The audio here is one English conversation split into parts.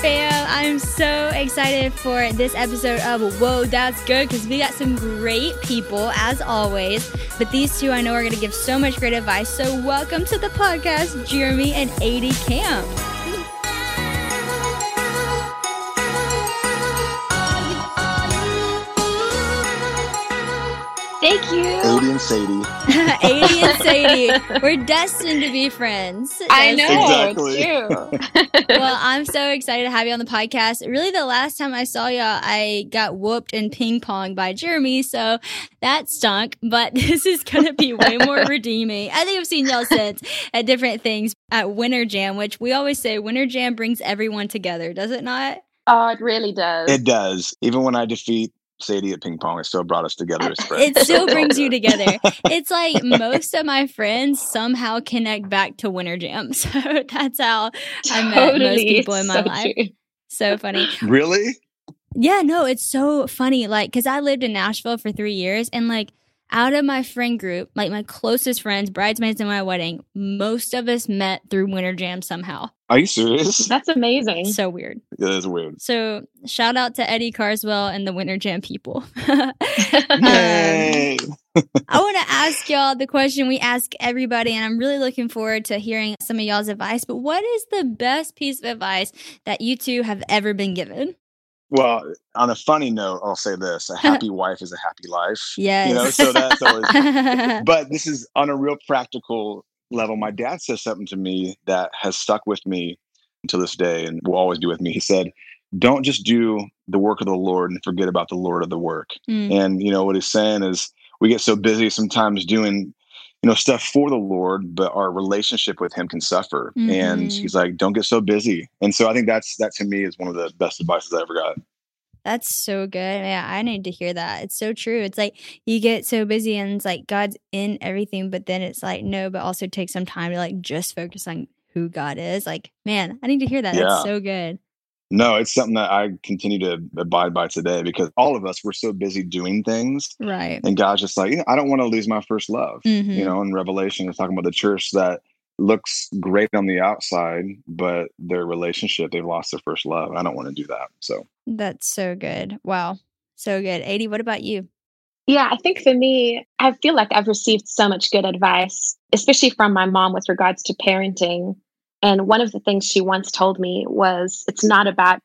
fam? I'm so excited for this episode of Whoa, That's Good because we got some great people as always. But these two I know are going to give so much great advice. So, welcome to the podcast, Jeremy and Adie Camp. Thank you. Adie and Sadie. Adie and Sadie. We're destined to be friends. I know. Exactly. True. well, I'm so excited to have you on the podcast. Really, the last time I saw y'all, I got whooped in ping pong by Jeremy, so that stunk. But this is gonna be way more redeeming. I think I've seen y'all since at different things at Winter Jam, which we always say Winter Jam brings everyone together, does it not? oh, it really does. It does. Even when I defeat Sadie at ping pong, it still brought us together as friends. It still So brings you together. It's like most of my friends somehow connect back to Winter Jam. So that's how I met most people in my So life. true. So funny. Really? Yeah, no, it's so funny. Like, cause I lived in Nashville for three years and like out of my friend group, like my closest friends, bridesmaids in my wedding, most of us met through Winter Jam somehow. Are you serious? That's amazing. So weird. Yeah, That is weird. So shout out to Eddie Carswell and the Winter Jam people. Um, Yay! I want to ask y'all the question we ask everybody, and I'm really looking forward to hearing some of y'all's advice. But what is the best piece of advice that you two have ever been given? Well, on a funny note, I'll say this: a happy wife is a happy life. Yes. You know, so that's always. but this is on a real practical level. My dad says something to me that has stuck with me to this day and will always be with me. He said, Don't just do the work of the Lord and forget about the Lord of the work. Mm, And, you know, what he's saying is we get so busy sometimes doing, you know, stuff for the Lord, but our relationship with him can suffer. And Mhm. he's like, Don't get so busy. And so I think that's that to me is one of the best advices I ever got. That's so good. Yeah, I need to hear that. It's so true. It's like you get so busy and it's like God's in everything, but then it's like, no, but also take some time to like just focus on who God is. Like, man, I need to hear that. Yeah. That's so good. No, it's something that I continue to abide by today because all of us, we're so busy doing things Right. And God's just like, you know, I don't want to lose my first love. Mhm. You know, in Revelation, it's talking about the church that looks great on the outside, but their relationship, they've lost their first love. I don't want to do that. So, That's so good. Wow. So good. Adie, what about you? Yeah, I think for me, I feel like I've received so much good advice, especially from my mom with regards to parenting. And one of the things she once told me was it's not about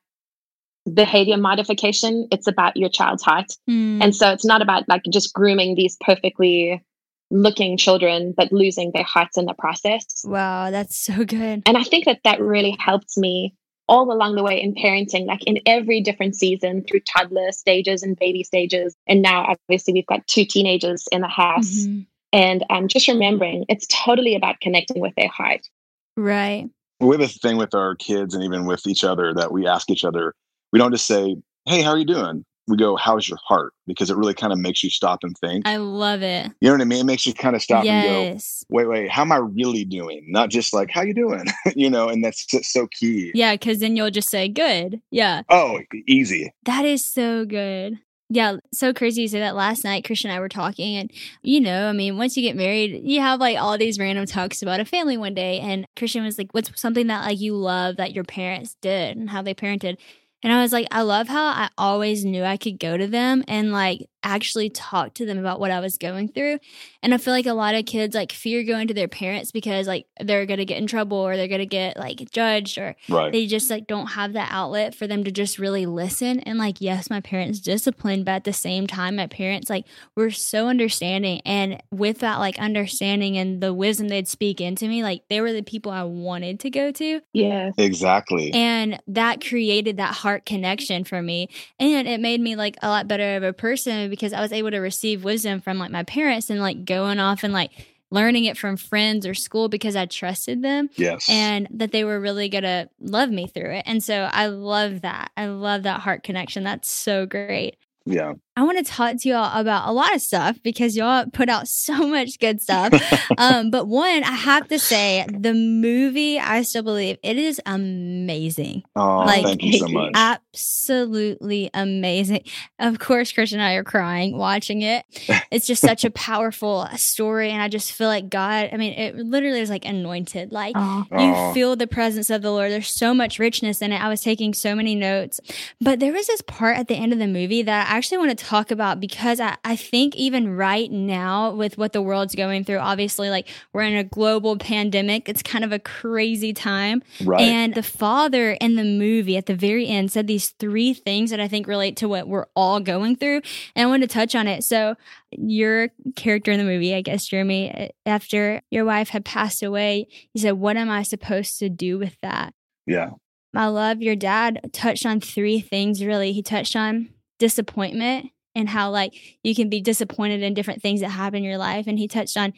behavior modification, it's about your child's heart. Mm, And so it's not about like just grooming these perfectly looking children, but losing their hearts in the process. wow, that's so good. And I think that that really helped me all along the way in parenting, like in every different season through toddler stages and baby stages. And now, obviously, we've got two teenagers in the house. Mhm. And um, just remembering it's totally about connecting with their heart. Right. we have a thing with our kids and even with each other that we ask each other, we don't just say, Hey, how are you doing? We go, How's your heart? Because it really kind of makes you stop and think. I love it. You know what I mean? It makes you kind of stop and go. Wait, wait, how am I really doing? Not just like, How you doing? you know, and that's so- so key. Yeah, because then you'll just say good. Yeah. Oh, easy. That is so good. Yeah, so crazy you say that. Last night, Christian and I were talking, and you know, I mean, once you get married, you have like all these random talks about a family one day. And Christian was like, What's something that like you love that your parents did and how they parented? And I was like, I love how I always knew I could go to them and like actually talk to them about what I was going through. And I feel like a lot of kids like fear going to their parents because like they're going to get in trouble or they're going to get like judged or Right. they just like don't have that outlet for them to just really listen and like yes my parents disciplined but at the same time my parents like were so understanding and with that like understanding and the wisdom they'd speak into me like they were the people i wanted to go to Yeah. Exactly. and that created that heart connection for me and it made me like a lot better of a person because i was able to receive wisdom from like my parents and like going off and like learning it from friends or school because i trusted them yes. and that they were really gonna love me through it. And so I love that. I love that heart connection. That's so great. yeah. I want to talk to y'all about a lot of stuff because y'all put out so much good stuff. um, but one, I have to say, the movie, I still believe it is amazing. Oh, Like, thank you so much. Absolutely amazing. Of course, Christian and I are crying watching it. It's just such a powerful story. And I just feel like God, I mean, it literally is like anointed. Like, Oh, you Aw. feel the presence of the Lord. There's so much richness in it. I was taking so many notes. But there was this part at the end of the movie that I actually want to talk about because I, I think even right now, with what the world's going through, obviously, like we're in a global pandemic, it's kind of a crazy time. right. And the father in the movie at the very end said these three things that I think relate to what we're all going through. And I wanted to touch on it. So, your character in the movie, I guess, Jeremy, after your wife had passed away, he said, What am I supposed to do with that? yeah. I love your dad touched on three things really. He touched on disappointment and how like you can be disappointed in different things that happen in your life. And he touched on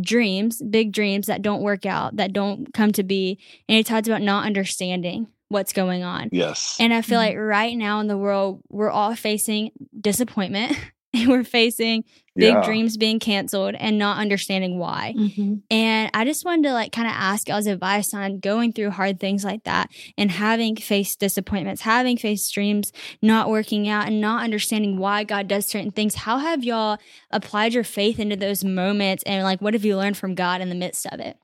dreams, big dreams that don't work out, that don't come to be. And he talked about not understanding what's going on. Yes. And I feel Mhm. like right now in the world, we're all facing disappointment and we're facing big yeah. dreams being canceled and not understanding why. mhm. And I just wanted to like kind of ask y'all's advice on going through hard things like that and having faced disappointments, having faced dreams not working out and not understanding why God does certain things. How have y'all applied your faith into those moments and like what have you learned from God in the midst of it?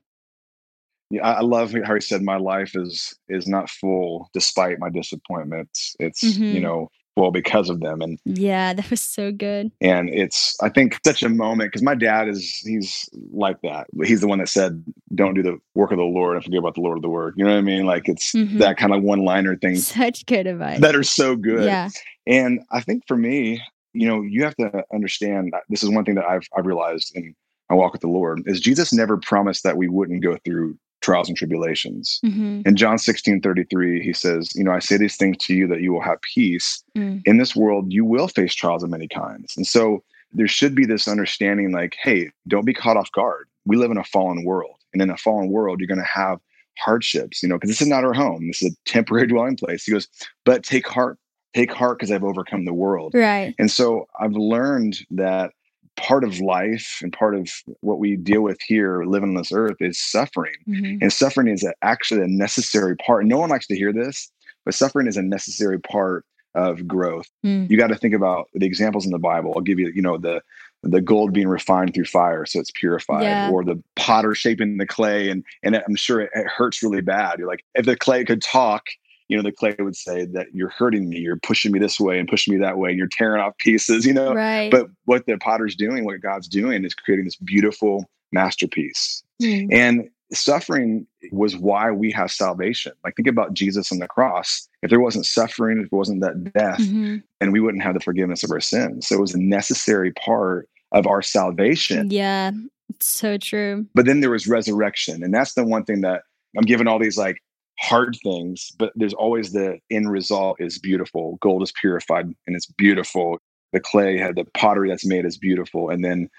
Yeah, I I love how he said my life is is not full despite my disappointments. It's Mhm. you know full because of them, and Yeah, that was so good. and it's I think such a moment because my dad is he's like that. He's the one that said, "Don't do the work of the Lord and forget about the Lord of the Word." You know what I mean? Like it's Mhm. that kind of one liner things Such good advice. that are so good. Yeah. And I think for me, you know, you have to understand that this is one thing that I've I've realized in my walk with the Lord is Jesus never promised that we wouldn't go through trials and tribulations. hmm In John 16, 33, he says, You know, I say these things to you that you will have peace. Mm. In this world, you will face trials of many kinds. And so there should be this understanding like, hey, don't be caught off guard. We live in a fallen world. And in a fallen world, you're going to have hardships, you know, because this is not our home. This is a temporary dwelling place. He goes, but take heart, take heart because I've overcome the world. Right. And so I've learned that part of life and part of what we deal with here living on this earth is suffering. hmm And suffering is a, actually a necessary part. No one likes to hear this, but suffering is a necessary part of growth. Mm. You got to think about the examples in the Bible. I'll give you, you know, the the gold being refined through fire, so it's purified, Yeah. or the potter shaping the clay, and and I'm sure it, it hurts really bad. You're like, if the clay could talk, you know, the clay would say that you're hurting me, you're pushing me this way and pushing me that way, and you're tearing off pieces, you know. Right. But what the potter's doing, what God's doing, is creating this beautiful masterpiece. Mm. And suffering was why we have salvation. Like think about Jesus on the cross. If there wasn't suffering, if it wasn't that death, Mhm. and we wouldn't have the forgiveness of our sins. So it was a necessary part of our salvation. Yeah. It's so true. But then there was resurrection. And that's the one thing that I'm giving all these like hard things, but there's always the end result is beautiful. Gold is purified and it's beautiful. The clay had the pottery that's made is beautiful. And then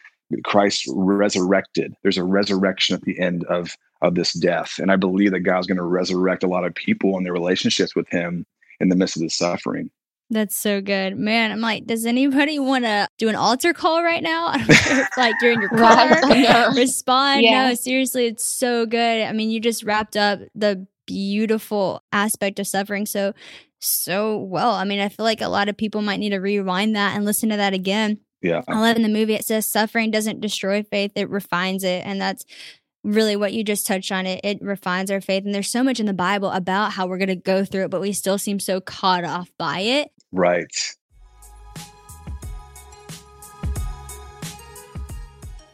Christ resurrected. There's a resurrection at the end of of this death. And I believe that God's going to resurrect a lot of people and their relationships with him in the midst of the suffering. That's so good. Man, I'm like, does anybody want to do an altar call right now? I don't know if, like during your car, I respond. Yeah. No, seriously, it's so good. I mean, you just wrapped up the beautiful aspect of suffering so so well. I mean, I feel like a lot of people might need to rewind that and listen to that again. Yeah. I love in the movie it says suffering doesn't destroy faith, it refines it. And that's really what you just touched on. It it refines our faith. And there's so much in the Bible about how we're gonna go through it, but we still seem so caught off by it. Right.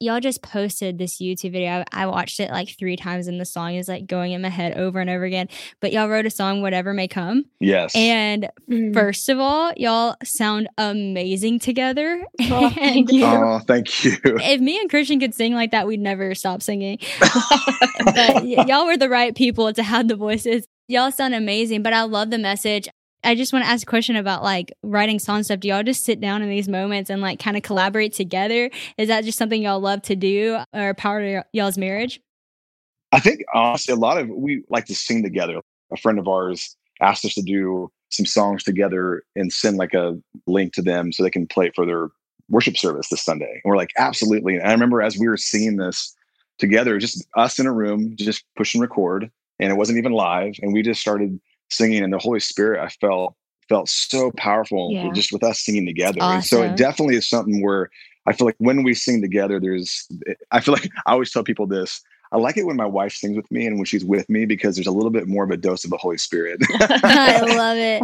y'all just posted this YouTube video. I, I, watched it like three times, and the song is like going in my head over and over again. But y'all wrote a song, Whatever May Come. Yes. And mm. first of all, y'all sound amazing together. Oh, thank you. Oh, thank you. If me and Christian could sing like that, we'd never stop singing. but y- y'all were the right people to have the voices. Y'all sound amazing, but I love the message. I just want to ask a question about like writing song stuff. Do y'all just sit down in these moments and like kind of collaborate together? Is that just something y'all love to do or part of y'all's marriage? I think honestly, a lot of we like to sing together. A friend of ours asked us to do some songs together and send like a link to them so they can play it for their worship service this Sunday. And we're like, absolutely. And I remember as we were singing this together, just us in a room, just push and record, and it wasn't even live. And we just started singing and the Holy Spirit, I felt felt so powerful yeah. just with us singing together. Awesome. so it definitely is something where I feel like when we sing together, there's eh, I feel like I always tell people this. I like it when my wife sings with me and when she's with me because there's a little bit more of a dose of the Holy Spirit. I love it.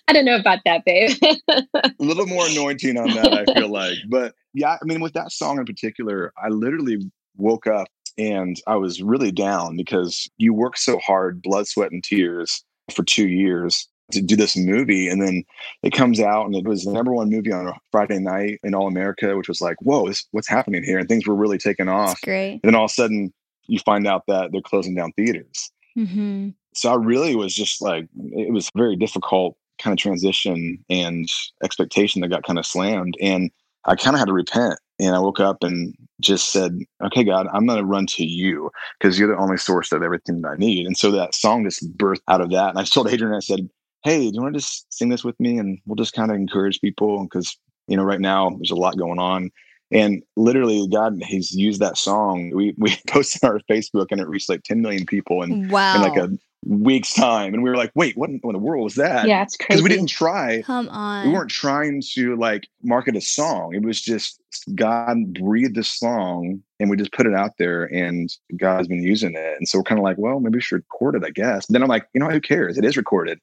I don't know about that, babe. a little more anointing on that, I feel like. But yeah, I mean, with that song in particular, I literally woke up and I was really down because you work so hard, blood, sweat, and tears for two years to do this movie. And then it comes out and it was the number one movie on a Friday night in all America, which was like, whoa, this, what's happening here? And things were really taking off. That's great. And then all of a sudden you find out that they're closing down theaters. Mm-hmm. So I really was just like, it was very difficult kind of transition and expectation that got kind of slammed. And I kind of had to repent. And I woke up and just said, okay, God, I'm going to run to you because you're the only source of everything that I need. And so that song just birthed out of that. And I told Adrienne, I said, hey, do you want to just sing this with me? And we'll just kind of encourage people because, you know, right now there's a lot going on. And literally, God, He's used that song. We we posted on our Facebook, and it reached like 10 million people in, wow. in like a week's time. And we were like, wait, what in, the world was that? Yeah, it's crazy. Because we didn't try. Come on. We weren't trying to like market a song. It was just God breathed this song and we just put it out there and God's been using it. And so we're kind of like, well, maybe we should record it, I guess. then I'm like, you know, who cares? It is recorded.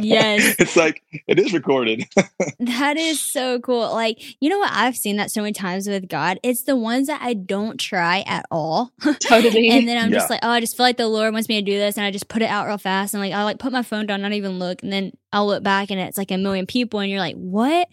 Yes. it's like it is recorded. that is so cool. Like, you know what? I've seen that so many times with God. It's the ones that I don't try at all. Totally. and then I'm just like, oh, I just feel like the Lord wants me to do this. And I just put it out real fast. And like, I like put my phone down, not even look. And then I'll look back and it's like a million people. And you're like, what?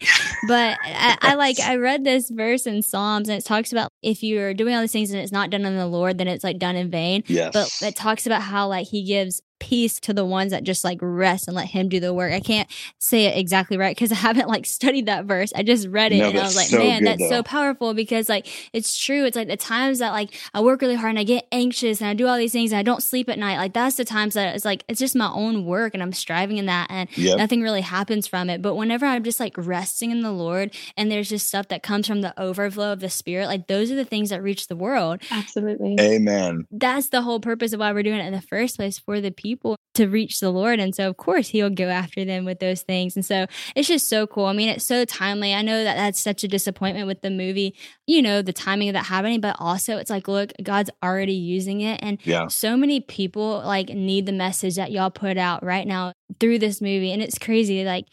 But I, I like, I read this verse in Psalms and it talks about if you're doing all these things and it's not done in the Lord, then it's like done in vain. yes. But it talks about how like he gives peace to the ones that just like rest and let him do the work. I can't say it exactly right because I haven't like studied that verse. I just read it No, and I was like, so man, good, that's so powerful because like it's true. It's like the times that like I work really hard and I get anxious and I do all these things and I don't sleep at night. Like that's the times that it's like it's just my own work and I'm striving in that and Yep. nothing really happens from it. But whenever I'm just like resting in the Lord and there's just stuff that comes from the overflow of the spirit, like those are the things that reach the world Absolutely. Amen. that's the whole purpose of why we're doing it in the first place for the people to reach the Lord. And so, of course, He'll go after them with those things. And so, it's just so cool. I mean, it's so timely. I know that that's such a disappointment with the movie, you know, the timing of that happening, but also it's like, look, God's already using it. And Yeah. so many people like need the message that y'all put out right now through this movie. And it's crazy. Like,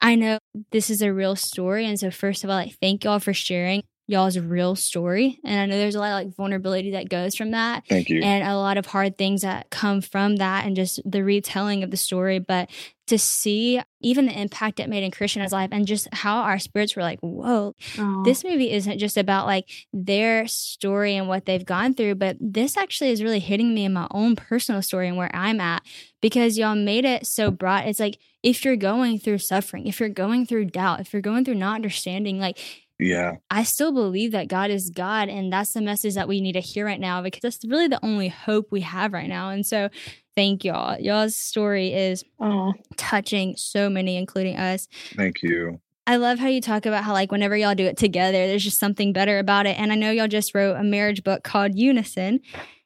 I know this is a real story. And so, first of all, like, thank y'all for sharing y'all's real story. And I know there's a lot of like vulnerability that goes from that Thank you. and a lot of hard things that come from that and just the retelling of the story. But to see even the impact it made in Christian's life and just how our spirits were like, whoa, Aw. this movie isn't just about like their story and what they've gone through, but this actually is really hitting me in my own personal story and where I'm at because y'all made it so broad. It's like if you're going through suffering, if you're going through doubt, if you're going through not understanding, like yeah. I still believe that God is God, and that's the message that we need to hear right now because that's really the only hope we have right now. And so, thank y'all. Y'all's story is Aw. touching so many, including us. Thank you. I love how you talk about how, like, whenever y'all do it together, there's just something better about it. And I know y'all just wrote a marriage book called Unison.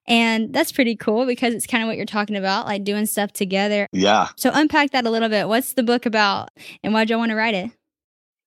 And that's pretty cool because it's kind of what you're talking about, like doing stuff together. Yeah. So, unpack that a little bit. What's the book about and why'd y'all want to write it?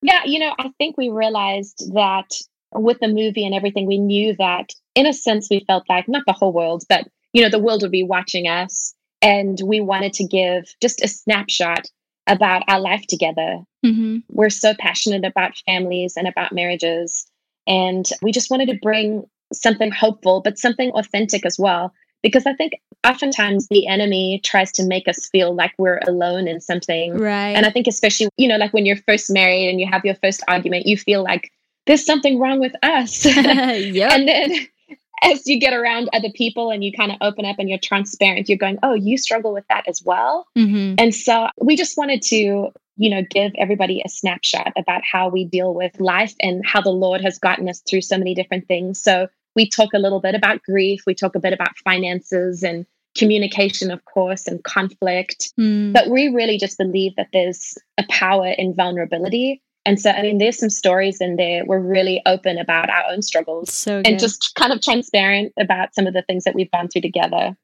Yeah, you know, I think we realized that with the movie and everything, we knew that in a sense we felt like not the whole world, but you know, the world would be watching us. And we wanted to give just a snapshot about our life together. Mm-hmm. We're so passionate about families and about marriages. And we just wanted to bring something hopeful, but something authentic as well. Because I think oftentimes the enemy tries to make us feel like we're alone in something. Right. And I think, especially, you know, like when you're first married and you have your first argument, you feel like there's something wrong with us. yep. and then as you get around other people and you kind of open up and you're transparent, you're going, oh, you struggle with that as well. mm-hmm. And so we just wanted to, you know, give everybody a snapshot about how we deal with life and how the Lord has gotten us through so many different things. So we talk a little bit about grief, we talk a bit about finances and communication, of course, and conflict. Mm. But we really just believe that there's a power in vulnerability. And so, I mean, there's some stories in there. We're really open about our own struggles So and just kind of transparent about some of the things that we've gone through together.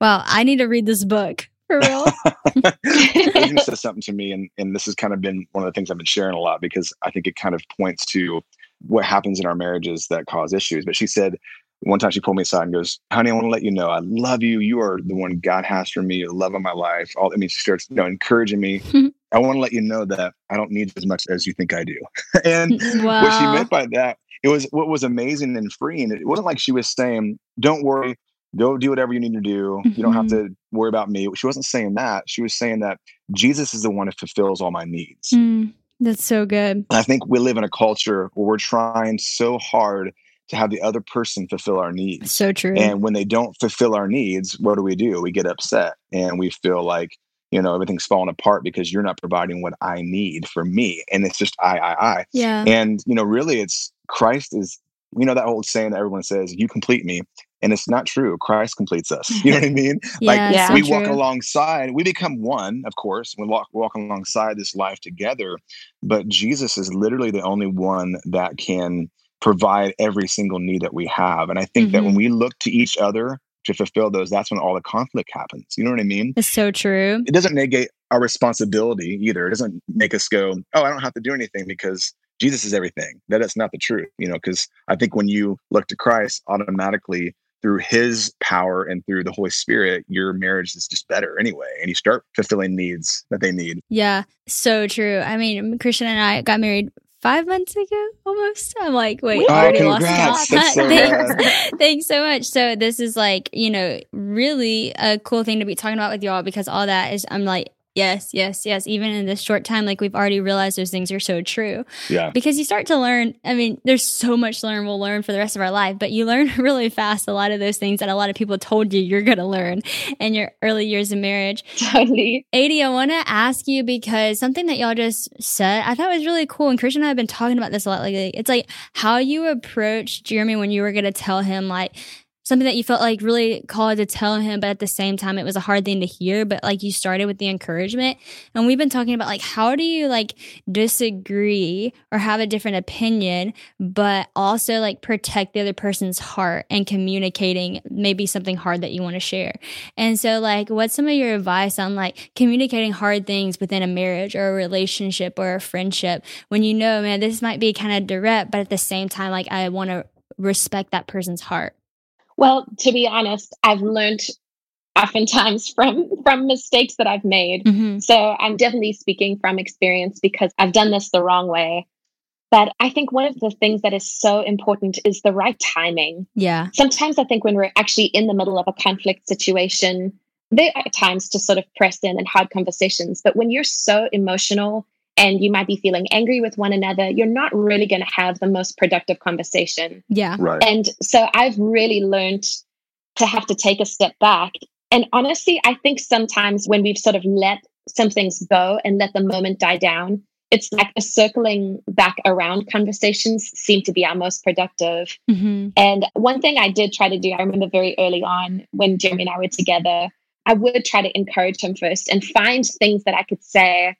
Well, I need to read this book for real. Adrienne says something to me, and, and this has kind of been one of the things I've been sharing a lot because I think it kind of points to what happens in our marriages that cause issues. But she said one time she pulled me aside and goes, "Honey, I want to let you know I love you. You are the one God has for me, the love of my life." All I mean, she starts you know encouraging me, I want to let you know that I don't need as much as you think I do. and wow. what she meant by that, it was what was amazing and freeing. It wasn't like she was saying, "Don't worry, go do whatever you need to do. Mm-hmm. You don't have Mm-hmm. to worry about me." She wasn't saying that. She was saying that Jesus is the one who fulfills all my needs. Mm, that's so good. And I think we live in a culture where we're trying so hard to have the other person fulfill our needs. So true. And when they don't fulfill our needs, what do we do? We get upset and we feel like, you know, everything's falling apart because you're not providing what I need for me. And it's just I, I, I. yeah. And, you know, really it's Christ is, you know, that old saying that everyone says, you complete me. And it's not true. Christ completes us. You know what I mean? like yeah, Yeah. so we walk true. alongside, we become one, of course, we walk walk alongside this life together. But Jesus is literally the only one that can provide every single need that we have. And I think that when Mhm. we look to each other to fulfill those, that's when all the conflict happens. You know what I mean? It's so true. It doesn't negate our responsibility either. It doesn't make us go, oh, I don't have to do anything because Jesus is everything. That is not the truth, you know, because I think when you look to Christ, automatically through his power and through the Holy Spirit, your marriage is just better anyway. And you start fulfilling needs that they need. Yeah, so true. I mean, Christian and I got married five months ago almost. I'm like, wait, Oh, I already oh, congrats. lost That's so thanks, thanks so much. So this is like, you know, really a cool thing to be talking about with y'all because all that is I'm like, yes, yes, yes. Even in this short time, like we've already realized those things are so true. Yeah. because you start to learn i mean there's so much to learn we'll learn for the rest of our life but you learn really fast a lot of those things that a lot of people told you you're going to learn in your early years of marriage Totally. Adie i want to ask you because something that y'all just said i thought was really cool and christian and i have been talking about this a lot lately it's like how you approached jeremy when you were going to tell him like something that you felt like really called to tell him but at the same time it was a hard thing to hear. But like you started with the encouragement. And we've been talking about like how do you like disagree or have a different opinion but also like protect the other person's heart and communicating maybe something hard that you want to share? And so like what's some of your advice on like communicating hard things within a marriage or a relationship or a friendship when you know man this might be kind of direct but at the same time like i want to respect that person's heart Well, to be honest, I've learned oftentimes from from mistakes that I've made. mm-hmm. So I'm definitely speaking from experience because I've done this the wrong way. But I think one of the things that is so important is the right timing. yeah Sometimes I think when we're actually in the middle of a conflict situation, there are times to sort of press in and hard conversations. But when you're so emotional and you might be feeling angry with one another, you're not really going to have the most productive conversation. yeah Right. And so I've really learned to have to take a step back. And honestly, I think sometimes when we've sort of let some things go and let the moment die down, it's like a circling back around conversations seem to be our most productive. mm-hmm. And one thing I did try to do, I remember very early on when Jeremy and I were together, I would try to encourage him first and find things that I could say,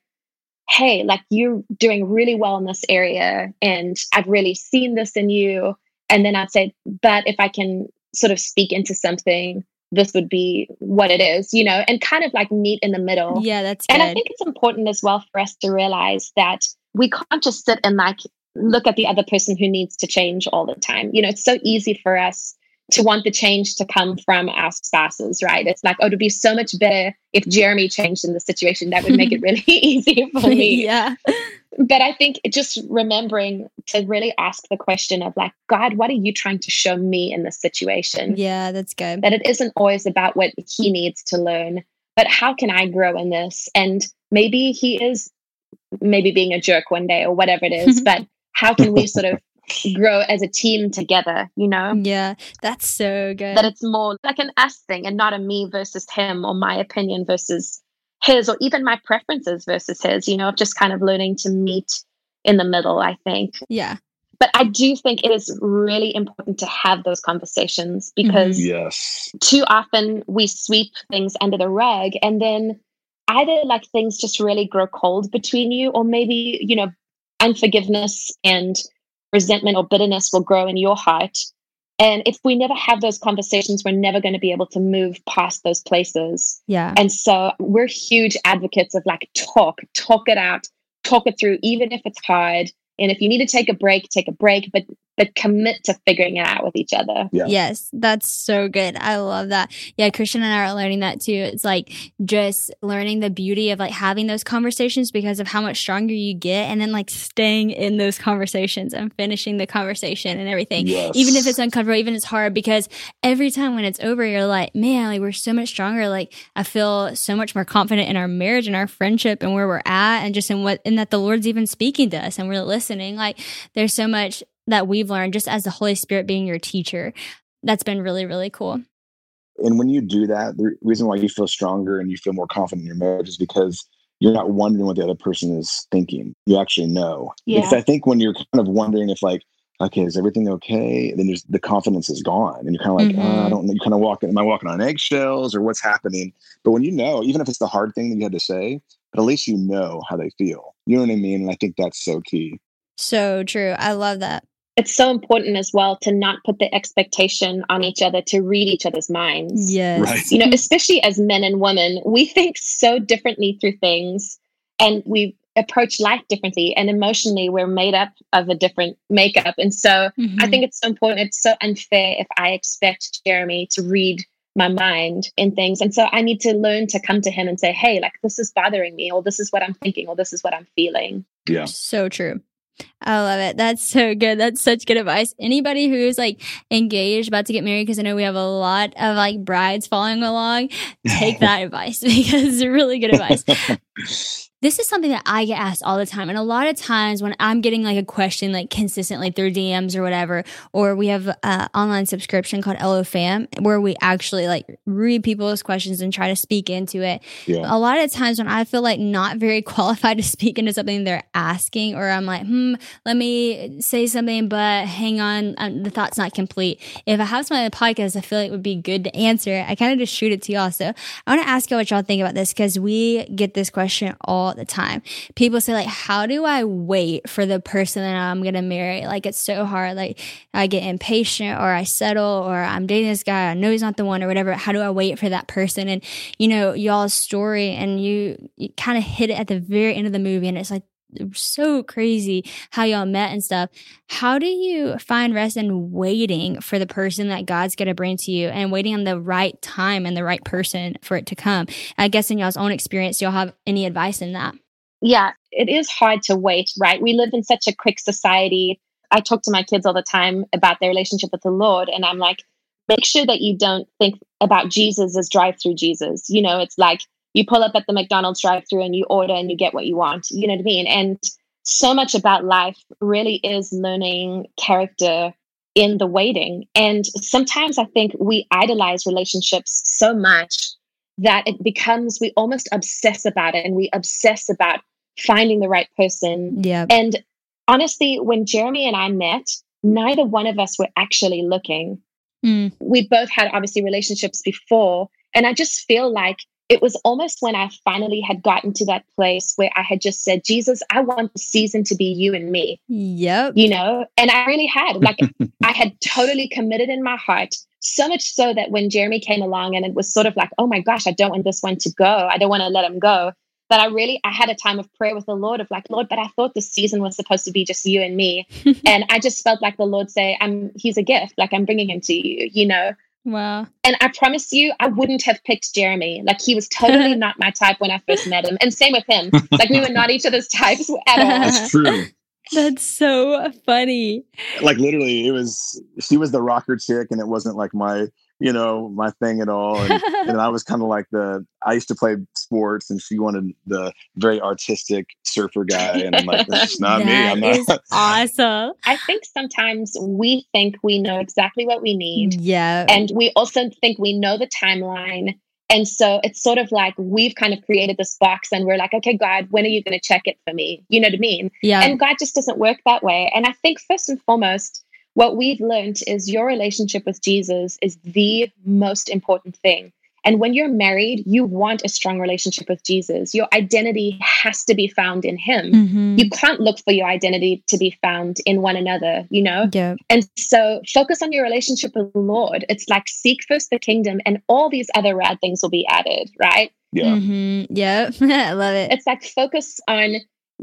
hey, like you're doing really well in this area. And I've really seen this in you. And then I'd say, but if I can sort of speak into something, this would be what it is, you know, and kind of like meet in the middle. yeah that's good And I think it's important as well for us to realize that we can't just sit and like look at the other person who needs to change all the time. You know, it's so easy for us to want the change to come from our spouses, right? It's like, oh, it'd be so much better if Jeremy changed in the situation. That would make it really easy for me. yeah But I think just remembering to really ask the question of like, God, what are you trying to show me in this situation? yeah that's good that it isn't always about what he needs to learn, but how can I grow in this? And maybe he is maybe being a jerk one day or whatever it is, but how can we sort of grow as a team together, you know? yeah that's so good That it's more like an us thing and not a me versus him or my opinion versus his or even my preferences versus his, you know, of just kind of learning to meet in the middle, I think yeah but I do think it is really important to have those conversations mm-hmm. because yes. too often we sweep things under the rug and then either like things just really grow cold between you or maybe you know unforgiveness and resentment or bitterness will grow in your heart. And if we never have those conversations we're never going to be able to move past those places. Yeah. And so we're huge advocates of like talk talk it out talk it through even if it's hard. And if you need to take a break take a break but but commit to figuring it out with each other. Yeah. Yes, that's so good. I love that. Yeah, Christian and I are learning that too. It's like just learning the beauty of like having those conversations because of how much stronger you get and then like staying in those conversations and finishing the conversation and everything. Yes. Even if it's uncomfortable, even if it's hard because every time when it's over, you're like, man, like we're so much stronger. Like I feel so much more confident in our marriage and our friendship and where we're at and just in what, and that the Lord's even speaking to us and we're listening. Like there's so much that we've learned just as the Holy Spirit being your teacher. That's been really, really cool. And when you do that, the reason why you feel stronger and you feel more confident in your marriage is because you're not wondering what the other person is thinking. You actually know. Yeah. Because I think when you're kind of wondering if like, okay, is everything okay? Then there's the confidence is gone, and you're kind of like, mm-hmm. oh, I don't know. You kind of walking, am I walking on eggshells or what's happening? But when you know, even if it's the hard thing that you had to say, but at least you know how they feel. You know what I mean? And I think that's so key. So true. I love that it's so important as well to not put the expectation on each other to read each other's minds. Yes. Right. You know, especially as men and women, we think so differently through things and we approach life differently and emotionally we're made up of a different makeup. And so mm-hmm. I think it's so important. It's so unfair if I expect Jeremy to read my mind in things. And so I need to learn to come to him and say, hey, like this is bothering me, or this is what I'm thinking, or this is what I'm feeling. Yeah. So true. I love it. That's so good. That's such good advice. Anybody who's like engaged, about to get married, because I know we have a lot of like brides following along, take that advice because it's really good advice. this is something that I get asked all the time. And a lot of times when I'm getting like a question like consistently through DMs or whatever, or we have an online subscription called LOFam where we actually like read people's questions and try to speak into it. Yeah. A lot of times when I feel like not very qualified to speak into something they're asking, or I'm like, hmm, let me say something, but hang on, um, the thought's not complete. If I have something on the podcast, I feel like it would be good to answer. I kind of just shoot it to y'all. So I want to ask y'all what y'all think about this because we get this question all the time. People say like, how do I wait for the person that I'm going to marry? Like it's so hard. Like I get impatient or I settle or I'm dating this guy. I know he's not the one or whatever. How do I wait for that person? And you know, y'all's story and you, you kind of hit it at the very end of the movie and it's like, so crazy how y'all met and stuff. How do you find rest in waiting for the person that God's going to bring to you and waiting on the right time and the right person for it to come? I guess in y'all's own experience, y'all have any advice in that? Yeah, it is hard to wait, right? We live in such a quick society. I talk to my kids all the time about their relationship with the Lord, and I'm like, make sure that you don't think about Jesus as drive through Jesus. You know, it's like you pull up at the McDonald's drive through and you order and you get what you want. You know what I mean? And so much about life really is learning character in the waiting. And sometimes I think we idolize relationships so much that it becomes, we almost obsess about it and we obsess about finding the right person. Yeah. And honestly, when Jeremy and I met, neither one of us were actually looking. Mm. We both had obviously relationships before. And I just feel like it was almost when I finally had gotten to that place where I had just said, Jesus, I want the season to be you and me. Yep. You know, and I really had. Like, I had totally committed in my heart, so much so that when Jeremy came along and it was sort of like, oh my gosh, I don't want this one to go. I don't want to let him go. That I really, I had a time of prayer with the Lord of like, Lord, but I thought the season was supposed to be just you and me. and I just felt like the Lord say, I'm, he's a gift. Like, I'm bringing him to you, you know? Wow. And I promise you, I wouldn't have picked Jeremy. Like he was totally not my type when I first met him. And same with him. Like we were not each other's types at all. That's true. That's so funny. Like literally, it was she was the rocker chick, and it wasn't like my you know my thing at all and, and i was kind of like the i used to play sports and she wanted the very artistic surfer guy and i'm like that's not that me i'm not awesome i think sometimes we think we know exactly what we need yeah and we also think we know the timeline and so it's sort of like we've kind of created this box and we're like, okay, God, when are you going to check it for me? You know what I mean? Yeah. And God just doesn't work that way. And I think first and foremost, what we've learned is your relationship with Jesus is the most important thing. And when you're married, you want a strong relationship with Jesus. Your identity has to be found in Him. Mm-hmm. You can't look for your identity to be found in one another, you know? Yeah. And so focus on your relationship with the Lord. It's like seek first the kingdom, and all these other rad things will be added, right? Yeah. Mm-hmm. Yeah. I love it. It's like focus on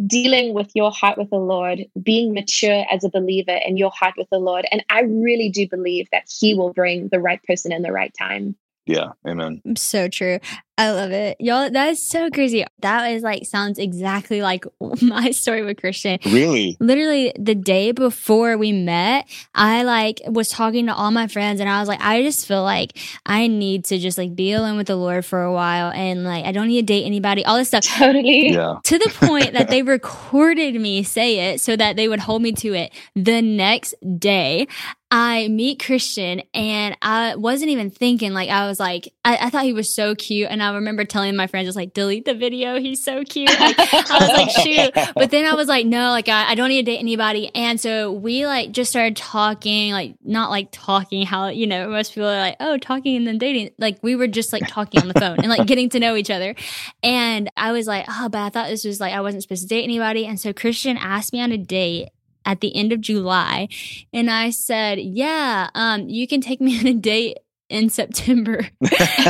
dealing with your heart with the Lord, being mature as a believer in your heart with the Lord. And I really do believe that He will bring the right person in the right time. Yeah, amen. So true. I love it. Y'all, that is so crazy. That is like, sounds exactly like my story with Christian. Really? Literally the day before we met, I like was talking to all my friends and I was like, I just feel like I need to just like be alone with the Lord for a while and like, I don't need to date anybody, all this stuff. Totally. Yeah. To the point that they recorded me say it so that they would hold me to it the next day. I meet Christian and I wasn't even thinking like I was like I, I, thought he was so cute and I remember telling my friends just like delete the video he's so cute. Like, I was like shoot. But then I was like no like I, I, don't need to date anybody. And so we like just started talking like not like talking how you know most people are like oh talking and then dating. Like we were just like talking on the phone and like getting to know each other. And I was like oh but I thought this was like I wasn't supposed to date anybody. And so Christian asked me on a date at the end of July. And I said, Yeah, um, you can take me on a date in September.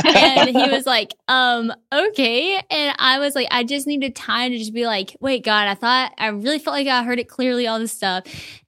and he was like, um, okay. And I was like, I just needed time to just be like, wait, God, I thought, I really felt like I heard it clearly, all this stuff.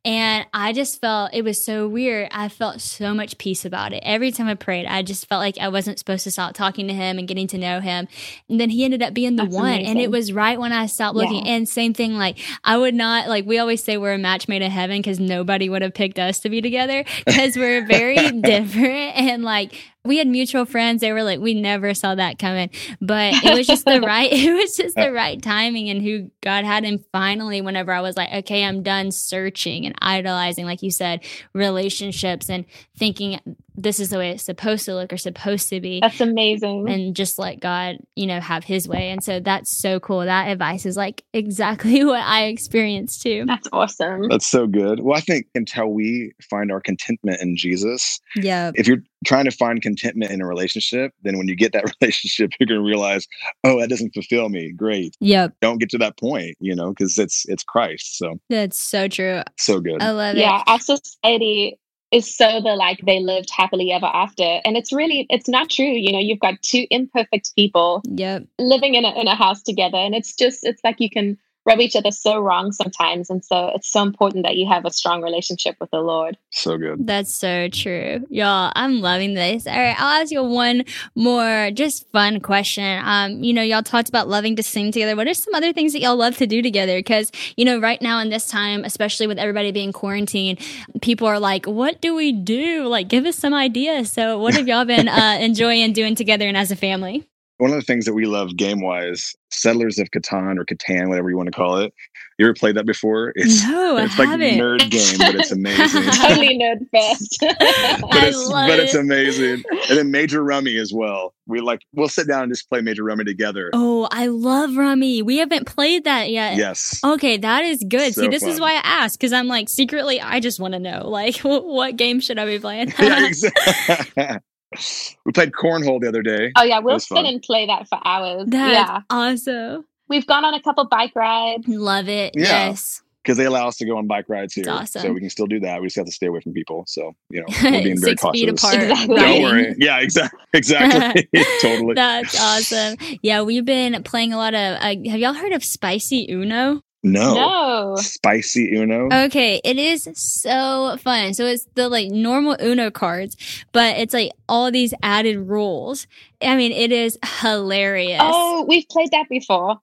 And I just felt it was so weird. I felt so much peace about it. Every time I prayed, I just felt like I wasn't supposed to stop talking to him and getting to know him. And then he ended up being the That's one. Amazing. And it was right when I stopped looking. Yeah. And same thing, like, I would not, like, we always say we're a match made in heaven because nobody would have picked us to be together because we're very different. And like, we had mutual friends. They were like, we never saw that coming, but it was just the right, it was just the uh. right timing and who God had. And finally, whenever I was like, okay, I'm done searching and idolizing, like you said, relationships and thinking this is the way it's supposed to look or supposed to be. That's amazing. And just let God, you know, have his way. And so that's so cool. That advice is like exactly what I experienced too. That's awesome. That's so good. Well, I think until we find our contentment in Jesus, yeah. If you're trying to find contentment in a relationship, then when you get that relationship, you're going to realize, oh, that doesn't fulfill me. Great. Yep. Don't get to that point, you know, because it's it's Christ. So that's so true. So good. I love yeah, it. Yeah, our society is so the like they lived happily ever after and it's really it's not true you know you've got two imperfect people yep. living in a, in a house together and it's just it's like you can rub each other so wrong sometimes. And so it's so important that you have a strong relationship with the Lord. So good. That's so true. Y'all, I'm loving this. All right, I'll ask you one more just fun question. Um, you know, y'all talked about loving to sing together. What are some other things that y'all love to do together? Because, you know, right now in this time, especially with everybody being quarantined, people are like, what do we do? Like, give us some ideas. So what have y'all been uh, enjoying doing together and as a family? One of the things that we love game wise, Settlers of Catan or Catan, whatever you want to call it. You ever played that before? It's, no, it's I like haven't. a nerd game, but it's amazing. totally nerd fest. but it's but it's amazing. And then Major Rummy as well. We like we'll sit down and just play Major Rummy together. Oh, I love Rummy. We haven't played that yet. Yes. Okay, that is good. So See, this fun. is why I asked because I'm like secretly I just want to know like what game should I be playing? yeah, exactly. We played cornhole the other day. Oh yeah, we'll sit and play that for hours. That's yeah, awesome. We've gone on a couple bike rides. Love it. Yeah. Yes. Because they allow us to go on bike rides here, awesome. so we can still do that. We just have to stay away from people. So you know, we're being very cautious. feet apart. Exactly. Don't worry. Yeah, exactly. Exactly. totally. That's awesome. Yeah, we've been playing a lot of. Uh, have y'all heard of Spicy Uno? No. No. Spicy Uno. Okay, it is so fun. So it's the like normal Uno cards, but it's like all these added rules. I mean, it is hilarious. Oh, we've played that before.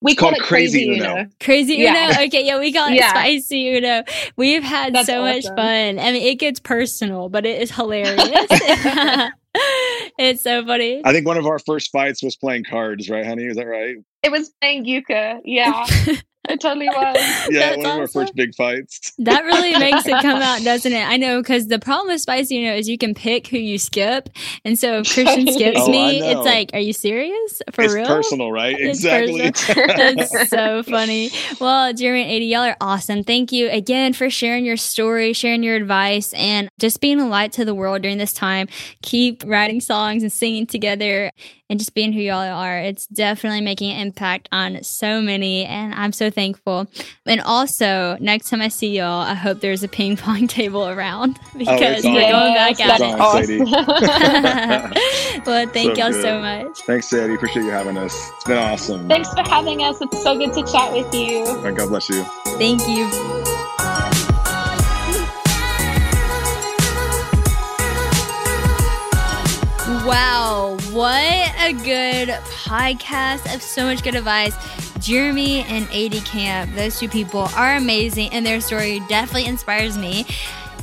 We It's call it Crazy, Crazy Uno. Uno. Crazy Yeah. Uno? Okay, yeah, we call it Yeah. Spicy Uno. We've had That's so much fun. I mean, it gets personal, but it is hilarious. it's so funny. I think one of our first fights was playing cards, right, honey? Is that right? It was playing euchre. Yeah, it totally was. Yeah, That's one of our first big fights. That really makes it come out, doesn't it? I know because the problem with spicy, you know, is you can pick who you skip, and so if Christian skips Oh, me, it's like, are you serious for real? it's real? personal, right? It's exactly. That's so funny. Well, Jeremy and Adie, y'all are awesome. Thank you again for sharing your story, sharing your advice, and just being a light to the world during this time. Keep writing songs and singing together and just being who y'all are. It's definitely making an impact on so many. And I'm so thankful thankful. And also, next time I see y'all, I hope there's a ping pong table around oh, because on. we're going back Yes, at It's it. on, Sadie. well, thank So y'all good. so much. Thanks, Sadie. Appreciate you having us. It's been awesome. Thanks for having us. It's so good to chat with you. And God bless you. Thank you. Wow, what a good podcast. of so much good advice. Jeremy and Adie Camp, those two people are amazing, and their story definitely inspires me.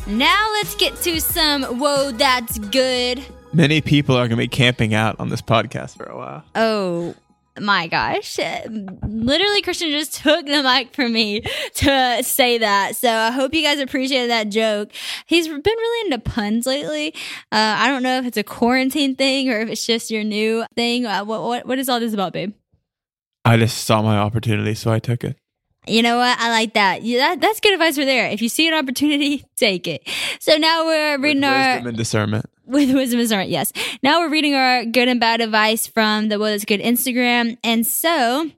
Now let's get to some whoa, that's good. Many people are going to be camping out on this podcast for a while. Oh my gosh. Literally, Christian just took the mic from me to say that. So I hope you guys appreciated that joke. He's been really into puns lately. Uh, I don't know if it's a quarantine thing or if it's just your new thing. Uh, what, what, what is all this about, babe? I just saw my opportunity, so I took it. You know what? I like that. Yeah, that that's good advice for there. If you see an opportunity, take it. So now we're reading With our wisdom and discernment. with wisdom is art. Yes. Now we're reading our good and bad advice from the Whoa That's Good Instagram, and so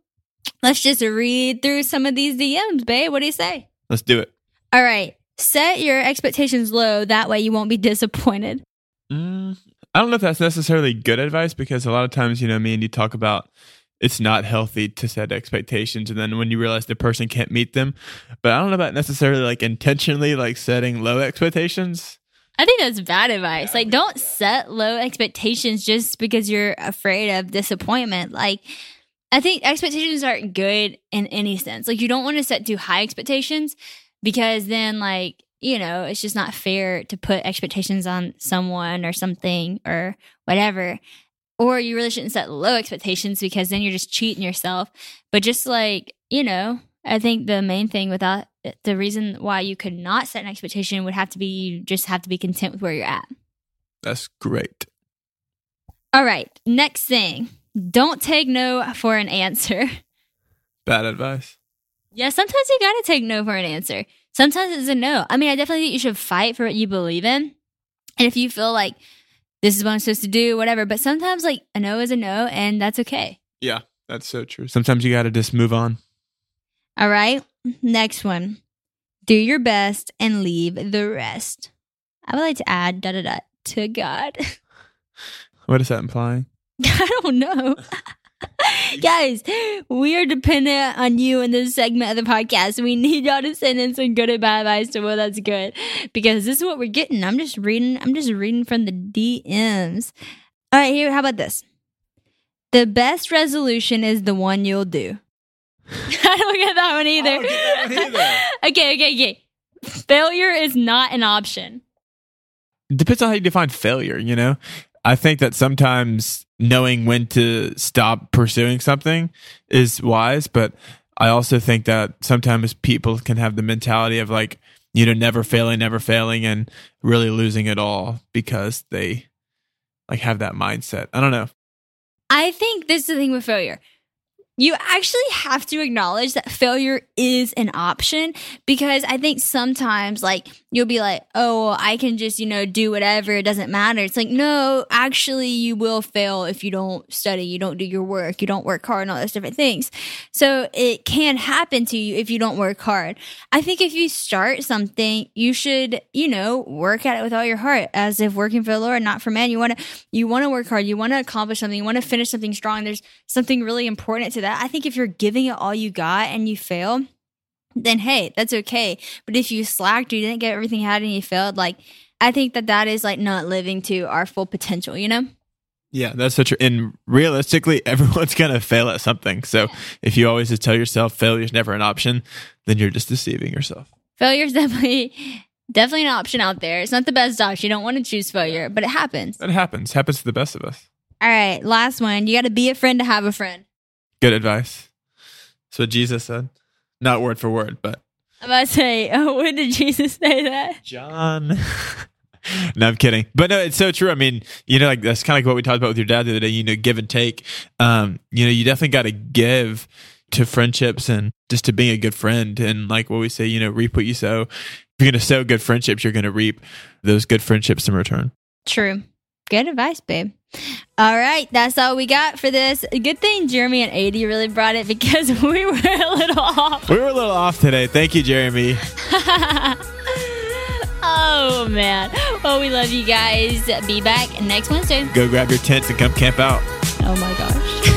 let's just read through some of these DMs, babe. What do you say? Let's do it. All right. Set your expectations low. That way you won't be disappointed. Mm, I don't know if that's necessarily good advice because a lot of times, you know, me and you talk about it's not healthy to set expectations and then when you realize the person can't meet them. But I don't know about necessarily like intentionally like setting low expectations. I think that's bad advice. Like, don't set low expectations just because you're afraid of disappointment. Like, I think expectations aren't good in any sense. Like, you don't want to set too high expectations because then, like, you know, it's just not fair to put expectations on someone or something or whatever. Or you really shouldn't set low expectations because then you're just cheating yourself. But just like, you know, I think the main thing without the reason why you could not set an expectation would have to be you just have to be content with where you're at. That's great. All right, next thing. Don't take no for an answer. Bad advice. Yeah, sometimes you gotta take no for an answer. Sometimes it's a no. I mean, I definitely think you should fight for what you believe in. And if you feel like this is what I'm supposed to do, whatever. But sometimes, like, a no is a no, and that's okay. Yeah, that's so true. Sometimes you got to just move on. All right, next one. Do your best and leave the rest. I would like to add da da da to God. What is that implying? I don't know. Guys, we are dependent on you in this segment of the podcast. We need y'all to send in some good and bad advice to Whoa That's Good. Because this is what we're getting. I'm just reading, I'm just reading from the DMs. All right, here, how about this? The best resolution is the one you'll do. I don't get that one either. I don't get that one either. okay, okay, okay. Failure is not an option. depends on how you define failure, you know? I think that sometimes knowing when to stop pursuing something is wise, but I also think that sometimes people can have the mentality of like, you know, never failing, never failing and really losing it all because they like have that mindset. I don't know. I think this is the thing with failure. You actually have to acknowledge that failure is an option because I think sometimes, like, you'll be like, oh, I can just, you know, do whatever. It doesn't matter. It's like, no, actually, you will fail if you don't study, you don't do your work, you don't work hard, and all those different things. So it can happen to you if you don't work hard. I think if you start something, you should, you know, work at it with all your heart as if working for the Lord, not for man. You want to, you want to work hard. You want to accomplish something. You want to finish something strong. There's something really important to that. I think if you're giving it all you got and you fail, then hey, that's okay. But if you slacked you didn't get everything you had and you failed, like, I think that that is like not living to our full potential, you know? Yeah, that's such a, and realistically, everyone's going to fail at something. So if you always just tell yourself failure is never an option, then you're just deceiving yourself. Failure is definitely, definitely an option out there. It's not the best option. You don't want to choose failure, but it happens. It happens, happens to the best of us. All right, last one. You got to be a friend to have a friend. Good advice. That's what Jesus said. Not word for word, but I'm about to say, oh, when did Jesus say that? John. no, I'm kidding. But no, it's so true. I mean, you know, like that's kind of like what we talked about with your dad the other day, you know, give and take. Um, you know, you definitely got to give to friendships and just to being a good friend. And like what we say, you know, reap what you sow. If you're going to sow good friendships, you're going to reap those good friendships in return. True. Good advice, babe. All right, that's all we got for this. Good thing Jeremy and Adie really brought it because we were a little off. We were a little off today. Thank you, Jeremy. oh, man. Well, we love you guys. Be back next Wednesday. Go grab your tents and come camp out. Oh, my gosh.